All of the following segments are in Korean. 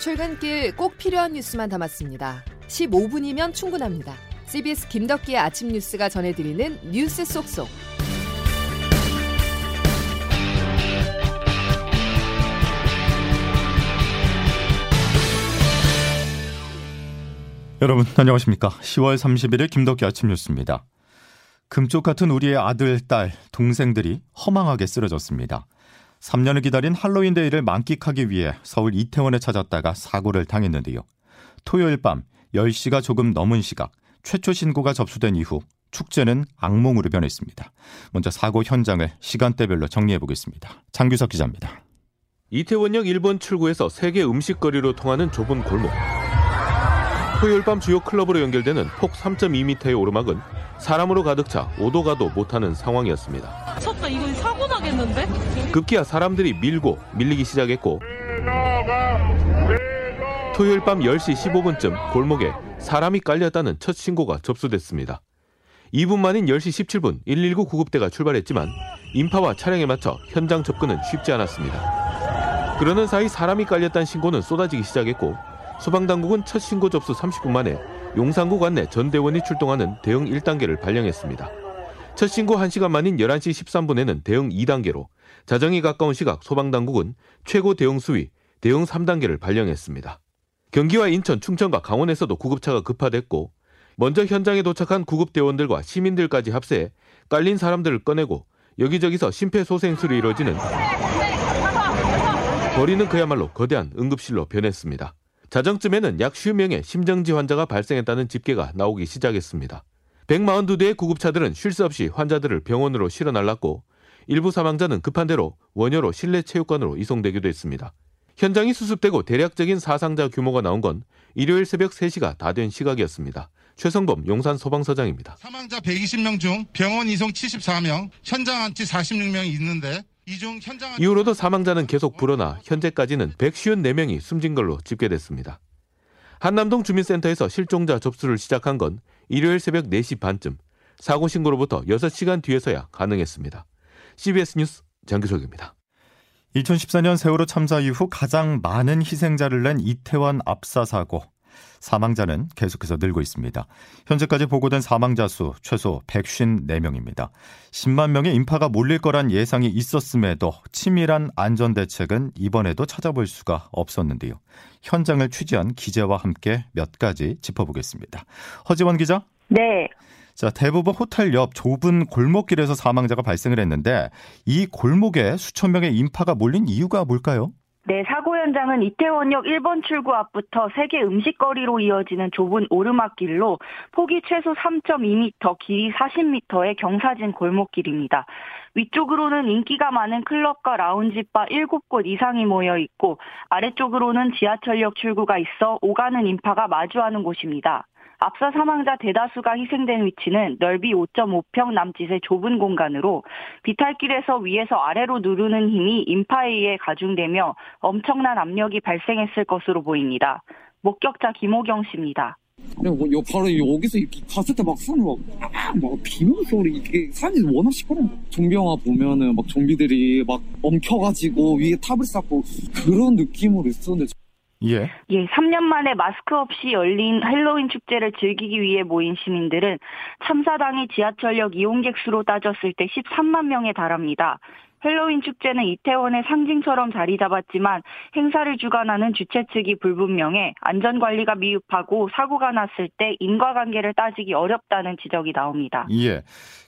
출근길 꼭 필요한 뉴스만 담았습니다. 15분이면 충분합니다. CBS 김덕기의 아침 뉴스가 전해드리는 뉴스 속속. 여러분 안녕하십니까? 10월 31일 김덕기 아침 뉴스입니다. 금쪽 같은 우리의 아들, 딸, 동생들이 허망하게 쓰러졌습니다. 3년을 기다린 할로윈 데이를 만끽하기 위해 서울 이태원에 찾았다가 사고를 당했는데요. 토요일 밤 10시가 조금 넘은 시각 최초 신고가 접수된 이후 축제는 악몽으로 변했습니다. 먼저 사고 현장을 시간대별로 정리해 보겠습니다. 장규석 기자입니다. 이태원역 1번 출구에서 세계 음식거리로 통하는 좁은 골목. 토요일 밤 주요 클럽으로 연결되는 폭 3.2m의 오르막은 사람으로 가득 차 오도 가도 못하는 상황이었습니다. 쳤다 이거 사고 나겠는데? 급기야 사람들이 밀고 밀리기 시작했고 토요일 밤 10시 15분쯤 골목에 사람이 깔렸다는 첫 신고가 접수됐습니다. 2분 만인 10시 17분 119 구급대가 출발했지만 인파와 차량에 맞춰 현장 접근은 쉽지 않았습니다. 그러는 사이 사람이 깔렸다는 신고는 쏟아지기 시작했고 소방당국은 첫 신고 접수 30분 만에 용산구 관내 전대원이 출동하는 대응 1단계를 발령했습니다. 첫 신고 1시간 만인 11시 13분에는 대응 2단계로 자정이 가까운 시각 소방당국은 최고 대응 수위 대응 3단계를 발령했습니다. 경기와 인천, 충청과 강원에서도 구급차가 급파됐고 먼저 현장에 도착한 구급대원들과 시민들까지 합세해 깔린 사람들을 꺼내고 여기저기서 심폐소생술이 이루어지는 거리는 그야말로 거대한 응급실로 변했습니다. 자정쯤에는 약 50명의 심정지 환자가 발생했다는 집계가 나오기 시작했습니다. 142대의 구급차들은 쉴 새 없이 환자들을 병원으로 실어 날랐고 일부 사망자는 급한 대로 원효로 실내 체육관으로 이송되기도 했습니다. 현장이 수습되고 대략적인 사상자 규모가 나온 건 일요일 새벽 3시가 다 된 시각이었습니다. 최성범 용산 소방서장입니다. 사망자 120명 중 병원 이송 74명, 현장 안치 46명이 있는데 이중 현장 이후로도 사망자는 계속 불어나 현재까지는 154명이 숨진 걸로 집계됐습니다. 한남동 주민센터에서 실종자 접수를 시작한 건 일요일 새벽 4시 반쯤 사고 신고로부터 6시간 뒤에서야 가능했습니다. CBS 뉴스 장규석입니다. 2014년 세월호 참사 이후 가장 많은 희생자를 낸 이태원 압사 사고. 사망자는 계속해서 늘고 있습니다. 현재까지 보고된 사망자 수 최소 154명입니다. 10만 명의 인파가 몰릴 거란 예상이 있었음에도 치밀한 안전 대책은 이번에도 찾아볼 수가 없었는데요. 현장을 취재한 기자와 함께 몇 가지 짚어보겠습니다. 허지원 기자? 네. 자, 대부분 호텔 옆 좁은 골목길에서 사망자가 발생을 했는데 이 골목에 수천 명의 인파가 몰린 이유가 뭘까요? 네, 사고 현장은 이태원역 1번 출구 앞부터 세계 음식거리로 이어지는 좁은 오르막길로 폭이 최소 3.2m, 길이 40m의 경사진 골목길입니다. 위쪽으로는 인기가 많은 클럽과 라운지바 7곳 이상이 모여 있고 아래쪽으로는 지하철역 출구가 있어 오가는 인파가 마주하는 곳입니다. 앞서 사망자 대다수가 희생된 위치는 넓이 5.5평 남짓의 좁은 공간으로 비탈길에서 위에서 아래로 누르는 힘이 인파에 의해 가중되며 엄청난 압력이 발생했을 것으로 보입니다. 목격자 김호경 씨입니다. 뭐, 요 바로 여기서 이렇게 갔을 때막 사람이 막, 막 비명 소리 이게 사람들이 워낙 시끄러워 좀비 영화 보면은 막 좀비들이 막 엉켜가지고 위에 탑을 쌓고 그런 느낌으로 있었는데 예. 예, 3년 만에 마스크 없이 열린 할로윈 축제를 즐기기 위해 모인 시민들은 참사당의 지하철역 이용객 수로 따졌을 때 13만 명에 달합니다. 헬로윈 축제는 이태원의 상징처럼 자리 잡았지만 행사를 주관하는 주최 측이 불분명해 안전관리가 미흡하고 사고가 났을 때 인과관계를 따지기 어렵다는 지적이 나옵니다. 예.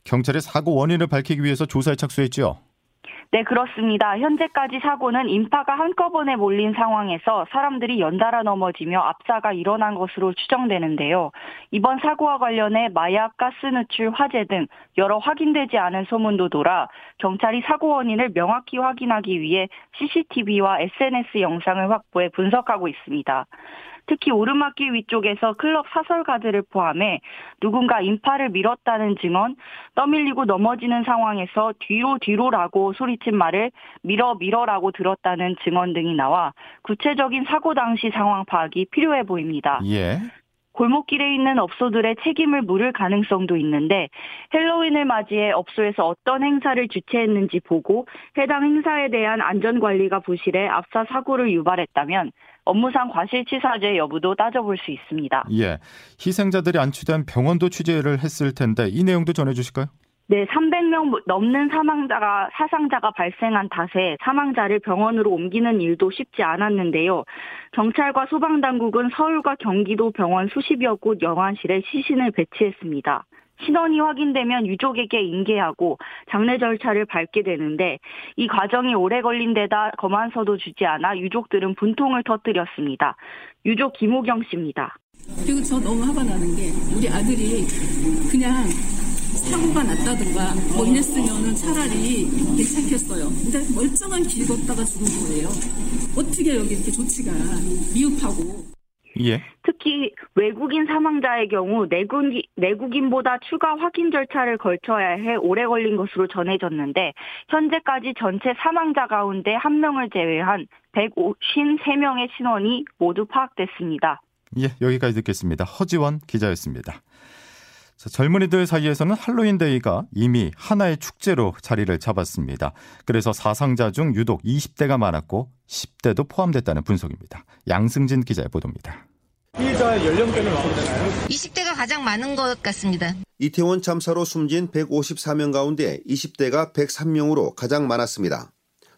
경찰이 사고 원인을 밝히기 위해서 조사에 착수했죠. 네, 그렇습니다. 현재까지 사고는 인파가 한꺼번에 몰린 상황에서 사람들이 연달아 넘어지며 압사가 일어난 것으로 추정되는데요. 이번 사고와 관련해 마약, 가스 누출, 화재 등 여러 확인되지 않은 소문도 돌아 경찰이 사고 원인을 명확히 확인하기 위해 CCTV와 SNS 영상을 확보해 분석하고 있습니다. 특히 오르막길 위쪽에서 클럽 사설가들을 포함해 누군가 인파를 밀었다는 증언, 떠밀리고 넘어지는 상황에서 뒤로 뒤로라고 소리친 말을 밀어 밀어라고 들었다는 증언 등이 나와 구체적인 사고 당시 상황 파악이 필요해 보입니다. 예. 골목길에 있는 업소들의 책임을 물을 가능성도 있는데 헬로윈을 맞이해 업소에서 어떤 행사를 주최했는지 보고 해당 행사에 대한 안전관리가 부실해 압사 사고를 유발했다면 업무상 과실치사죄 여부도 따져볼 수 있습니다. 예. 희생자들이 안치된 병원도 취재를 했을 텐데 이 내용도 전해 주실까요? 네, 300명 넘는 사망자가 사상자가 발생한 탓에 사망자를 병원으로 옮기는 일도 쉽지 않았는데요. 경찰과 소방 당국은 서울과 경기도 병원 수십여 곳 영안실에 시신을 배치했습니다. 신원이 확인되면 유족에게 인계하고 장례 절차를 밟게 되는데 이 과정이 오래 걸린 데다 검안서도 주지 않아 유족들은 분통을 터뜨렸습니다. 유족 김호경 씨입니다. 그리고 저 너무 화가 나는 게 우리 아들이 그냥 사고가 났다든가 뭐 이랬으면은 차라리 괜찮겠어요. 근데 멀쩡한 길 걷다가 죽은 거예요. 어떻게 여기 이렇게 조치가 미흡하고. 예. 특히 외국인 사망자의 경우 내국인, 내국인보다 추가 확인 절차를 걸쳐야 해 오래 걸린 것으로 전해졌는데 현재까지 전체 사망자 가운데 한 명을 제외한 153명의 신원이 모두 파악됐습니다. 예, 여기까지 듣겠습니다. 허지원 기자였습니다. 자, 젊은이들 사이에서는 할로윈데이가 이미 하나의 축제로 자리를 잡았습니다. 그래서 사상자 중 유독 20대가 많았고 10대도 포함됐다는 분석입니다. 양승진 기자의 보도입니다. 피해자의 연령대는 어떻게 되나요? 20대가 가장 많은 것 같습니다. 이태원 참사로 숨진 154명 가운데 20대가 103명으로 가장 많았습니다.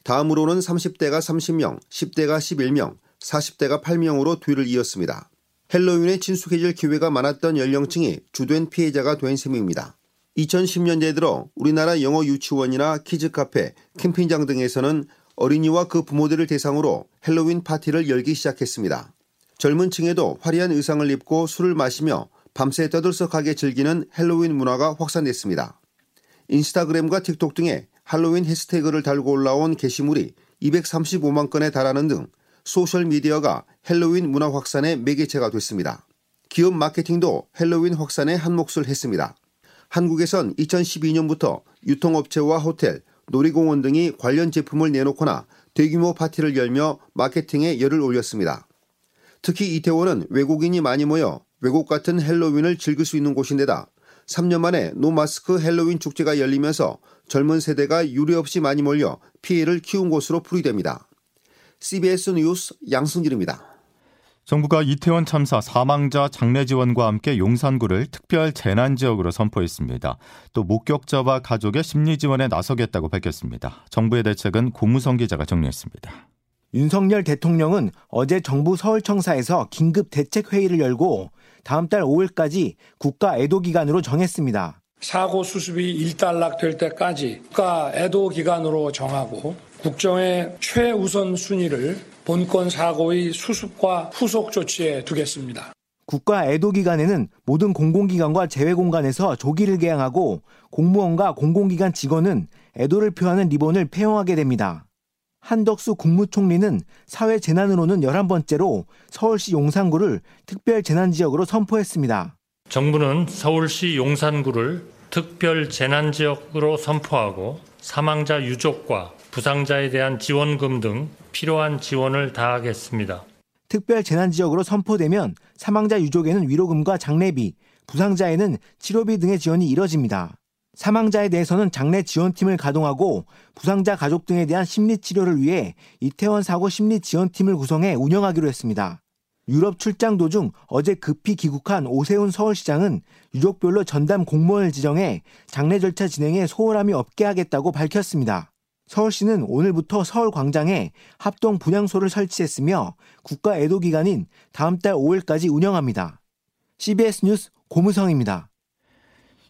다음으로는 30대가 30명, 10대가 11명, 40대가 8명으로 뒤를 이었습니다. 헬로윈에 친숙해질 기회가 많았던 연령층이 주된 피해자가 된 셈입니다. 2010년대 들어 우리나라 영어 유치원이나 키즈 카페, 캠핑장 등에서는 어린이와 그 부모들을 대상으로 헬로윈 파티를 열기 시작했습니다. 젊은 층에도 화려한 의상을 입고 술을 마시며 밤새 떠들썩하게 즐기는 헬로윈 문화가 확산됐습니다. 인스타그램과 틱톡 등에 할로윈 해시태그를 달고 올라온 게시물이 235만 건에 달하는 등 소셜미디어가 헬로윈 문화 확산의 매개체가 됐습니다. 기업 마케팅도 헬로윈 확산에 한 몫을 했습니다. 한국에선 2012년부터 유통업체와 호텔, 놀이공원 등이 관련 제품을 내놓거나 대규모 파티를 열며 마케팅에 열을 올렸습니다. 특히 이태원은 외국인이 많이 모여 외국 같은 헬로윈을 즐길 수 있는 곳인데다 3년 만에 노마스크 헬로윈 축제가 열리면서 젊은 세대가 유례 없이 많이 몰려 피해를 키운 곳으로 풀이됩니다. CBS 뉴스 양승길입니다. 정부가 이태원 참사 사망자 장례 지원과 함께 용산구를 특별 재난 지역으로 선포했습니다. 또 목격자와 가족의 심리 지원에 나서겠다고 밝혔습니다. 정부의 대책은 고무성 기자가 정리했습니다. 윤석열 대통령은 어제 정부 서울청사에서 긴급 대책 회의를 열고 다음 달 5일까지 국가 애도 기간으로 정했습니다. 사고 수습이 일단락될 때까지 국가 애도 기간으로 정하고 국정의 최우선 순위를 본건 사고의 수습과 후속 조치에 두겠습니다. 국가 애도 기간에는 모든 공공기관과 재외공간에서 조기를 개항하고 공무원과 공공기관 직원은 애도를 표하는 리본을 폐용하게 됩니다. 한덕수 국무총리는 사회 재난으로는 11번째로 서울시 용산구를 특별 재난 지역으로 선포했습니다. 정부는 서울시 용산구를 특별 재난 지역으로 선포하고 사망자 유족과 부상자에 대한 지원금 등 필요한 지원을 다하겠습니다. 특별 재난 지역으로 선포되면 사망자 유족에는 위로금과 장례비, 부상자에는 치료비 등의 지원이 이뤄집니다. 사망자에 대해서는 장례 지원팀을 가동하고 부상자 가족 등에 대한 심리 치료를 위해 이태원 사고 심리 지원팀을 구성해 운영하기로 했습니다. 유럽 출장 도중 어제 급히 귀국한 오세훈 서울시장은 유족별로 전담 공무원을 지정해 장례 절차 진행에 소홀함이 없게 하겠다고 밝혔습니다. 서울시는 오늘부터 서울 광장에 합동 분향소를 설치했으며 국가 애도 기간인 다음 달 5일까지 운영합니다. CBS 뉴스 고무성입니다.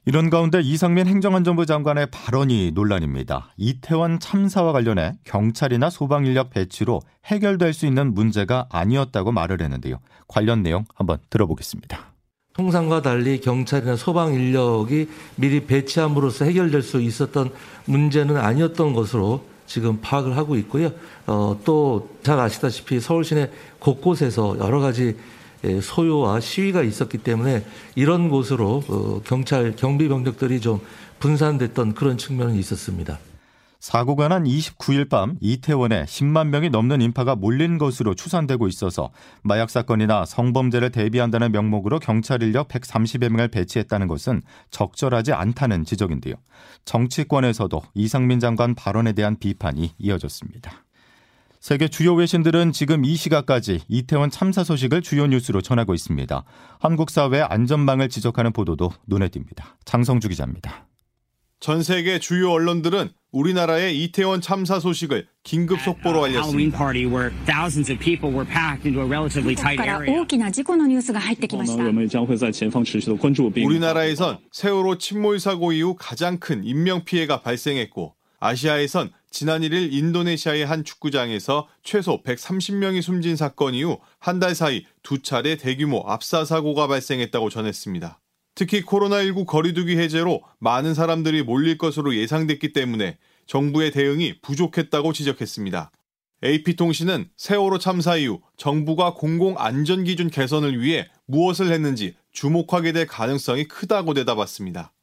이런 가운데 이상민 행정안전부 장관의 발언이 논란입니다. 이태원 참사와 관련해 경찰이나 소방 인력 배치로 해결될 수 있는 문제가 아니었다고 말을 했는데요. 관련 내용 한번 들어보겠습니다. 통상과 달리 경찰이나 소방 인력이 미리 배치함으로써 해결될 수 있었던 문제는 아니었던 것으로 지금 파악을 하고 있고요. 어, 또 잘 아시다시피 서울 시내 곳곳에서 여러 가지 예, 소요와 시위가 있었기 때문에 이런 곳으로 어, 경찰 경비 병력들이 좀 분산됐던 그런 측면은 있었습니다. 사고가 난 29일 밤 이태원에 10만 명이 넘는 인파가 몰린 것으로 추산되고 있어서 마약 사건이나 성범죄를 대비한다는 명목으로 경찰 인력 130여 명을 배치했다는 것은 적절하지 않다는 지적인데요. 정치권에서도 이상민 장관 발언에 대한 비판이 이어졌습니다. 세계 주요 외신들은 지금 이 시각까지 이태원 참사 소식을 주요 뉴스로 전하고 있습니다. 한국 사회 안전망을 지적하는 보도도 눈에 띕니다. 장성주 기자입니다. 전 세계 주요 언론들은 우리나라의 이태원 참사 소식을 긴급 속보로 알렸습니다. 우리나라에선 세월호 침몰 사고 이후 가장 큰 인명 피해가 발생했고 아시아에선 지난 1일 인도네시아의 한 축구장에서 최소 130명이 숨진 사건 이후 한 달 사이 두 차례 대규모 압사 사고가 발생했다고 전했습니다. 특히 코로나19 거리두기 해제로 많은 사람들이 몰릴 것으로 예상됐기 때문에 정부의 대응이 부족했다고 지적했습니다. AP통신은 세월호 참사 이후 정부가 공공안전기준 개선을 위해 무엇을 했는지 주목하게 될 가능성이 크다고 대답했습니다.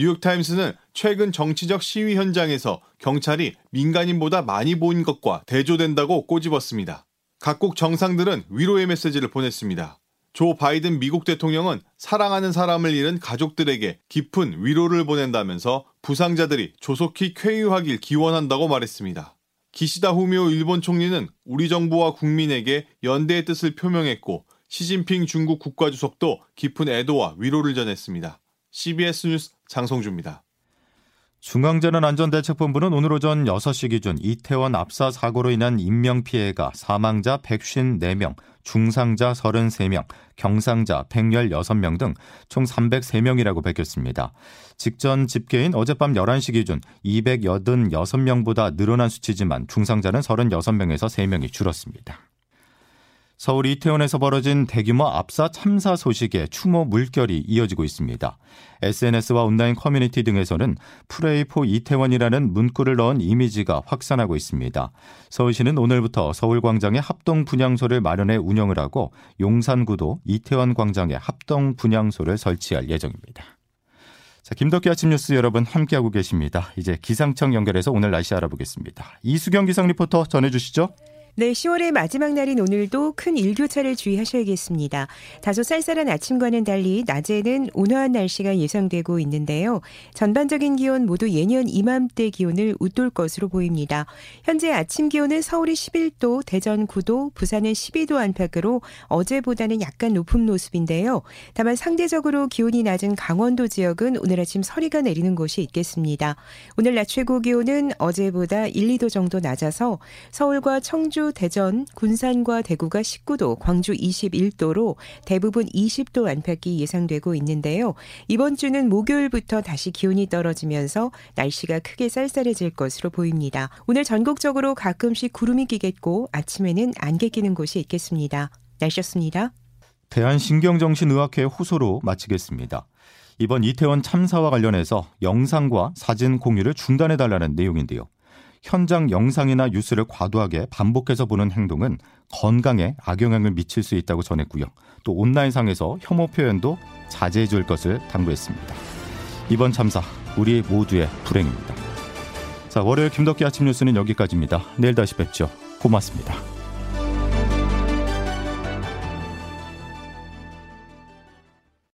뉴욕타임스는 최근 정치적 시위 현장에서 경찰이 민간인보다 많이 보인 것과 대조된다고 꼬집었습니다. 각국 정상들은 위로의 메시지를 보냈습니다. 조 바이든 미국 대통령은 사랑하는 사람을 잃은 가족들에게 깊은 위로를 보낸다면서 부상자들이 조속히 쾌유하길 기원한다고 말했습니다. 기시다 후미오 일본 총리는 우리 정부와 국민에게 연대의 뜻을 표명했고 시진핑 중국 국가주석도 깊은 애도와 위로를 전했습니다. CBS 뉴스 장성주입니다. 중앙재난안전대책본부는 오늘 오전 6시 기준 이태원 압사 사고로 인한 인명피해가 사망자 154명, 중상자 33명, 경상자 116명 등 총 303명이라고 밝혔습니다. 직전 집계인 어젯밤 11시 기준 286명보다 늘어난 수치지만 중상자는 36명에서 3명이 줄었습니다. 서울 이태원에서 벌어진 대규모 압사 참사 소식에 추모 물결이 이어지고 있습니다. SNS와 온라인 커뮤니티 등에서는 Pray for 이태원이라는 문구를 넣은 이미지가 확산하고 있습니다. 서울시는 오늘부터 서울광장에 합동 분향소를 마련해 운영을 하고 용산구도 이태원 광장에 합동 분향소를 설치할 예정입니다. 자, 김덕기 아침 뉴스 여러분 함께하고 계십니다. 이제 기상청 연결해서 오늘 날씨 알아보겠습니다. 이수경 기상 리포터 전해주시죠. 네, 10월의 마지막 날인 오늘도 큰 일교차를 주의하셔야겠습니다. 다소 쌀쌀한 아침과는 달리 낮에는 온화한 날씨가 예상되고 있는데요. 전반적인 기온 모두 예년 이맘때 기온을 웃돌 것으로 보입니다. 현재 아침 기온은 서울이 11도, 대전 9도, 부산은 12도 안팎으로 어제보다는 약간 높은 모습인데요. 다만 상대적으로 기온이 낮은 강원도 지역은 오늘 아침 서리가 내리는 곳이 있겠습니다. 오늘 낮 최고 기온은 어제보다 1, 2도 정도 낮아서 서울과 청주 청주, 대전, 군산과 대구가 19도, 광주 21도로 대부분 20도 안팎이 예상되고 있는데요. 이번 주는 목요일부터 다시 기온이 떨어지면서 날씨가 크게 쌀쌀해질 것으로 보입니다. 오늘 전국적으로 가끔씩 구름이 끼겠고 아침에는 안개 끼는 곳이 있겠습니다. 날씨였습니다. 대한신경정신의학회 호소로 마치겠습니다. 이번 이태원 참사와 관련해서 영상과 사진 공유를 중단해달라는 내용인데요. 현장 영상이나 뉴스를 과도하게 반복해서 보는 행동은 건강에 악영향을 미칠 수 있다고 전했고요. 또 온라인상에서 혐오 표현도 자제해 줄 것을 당부했습니다. 이번 참사 우리 모두의 불행입니다. 자, 월요일 김덕기 아침 뉴스는 여기까지입니다. 내일 다시 뵙죠. 고맙습니다.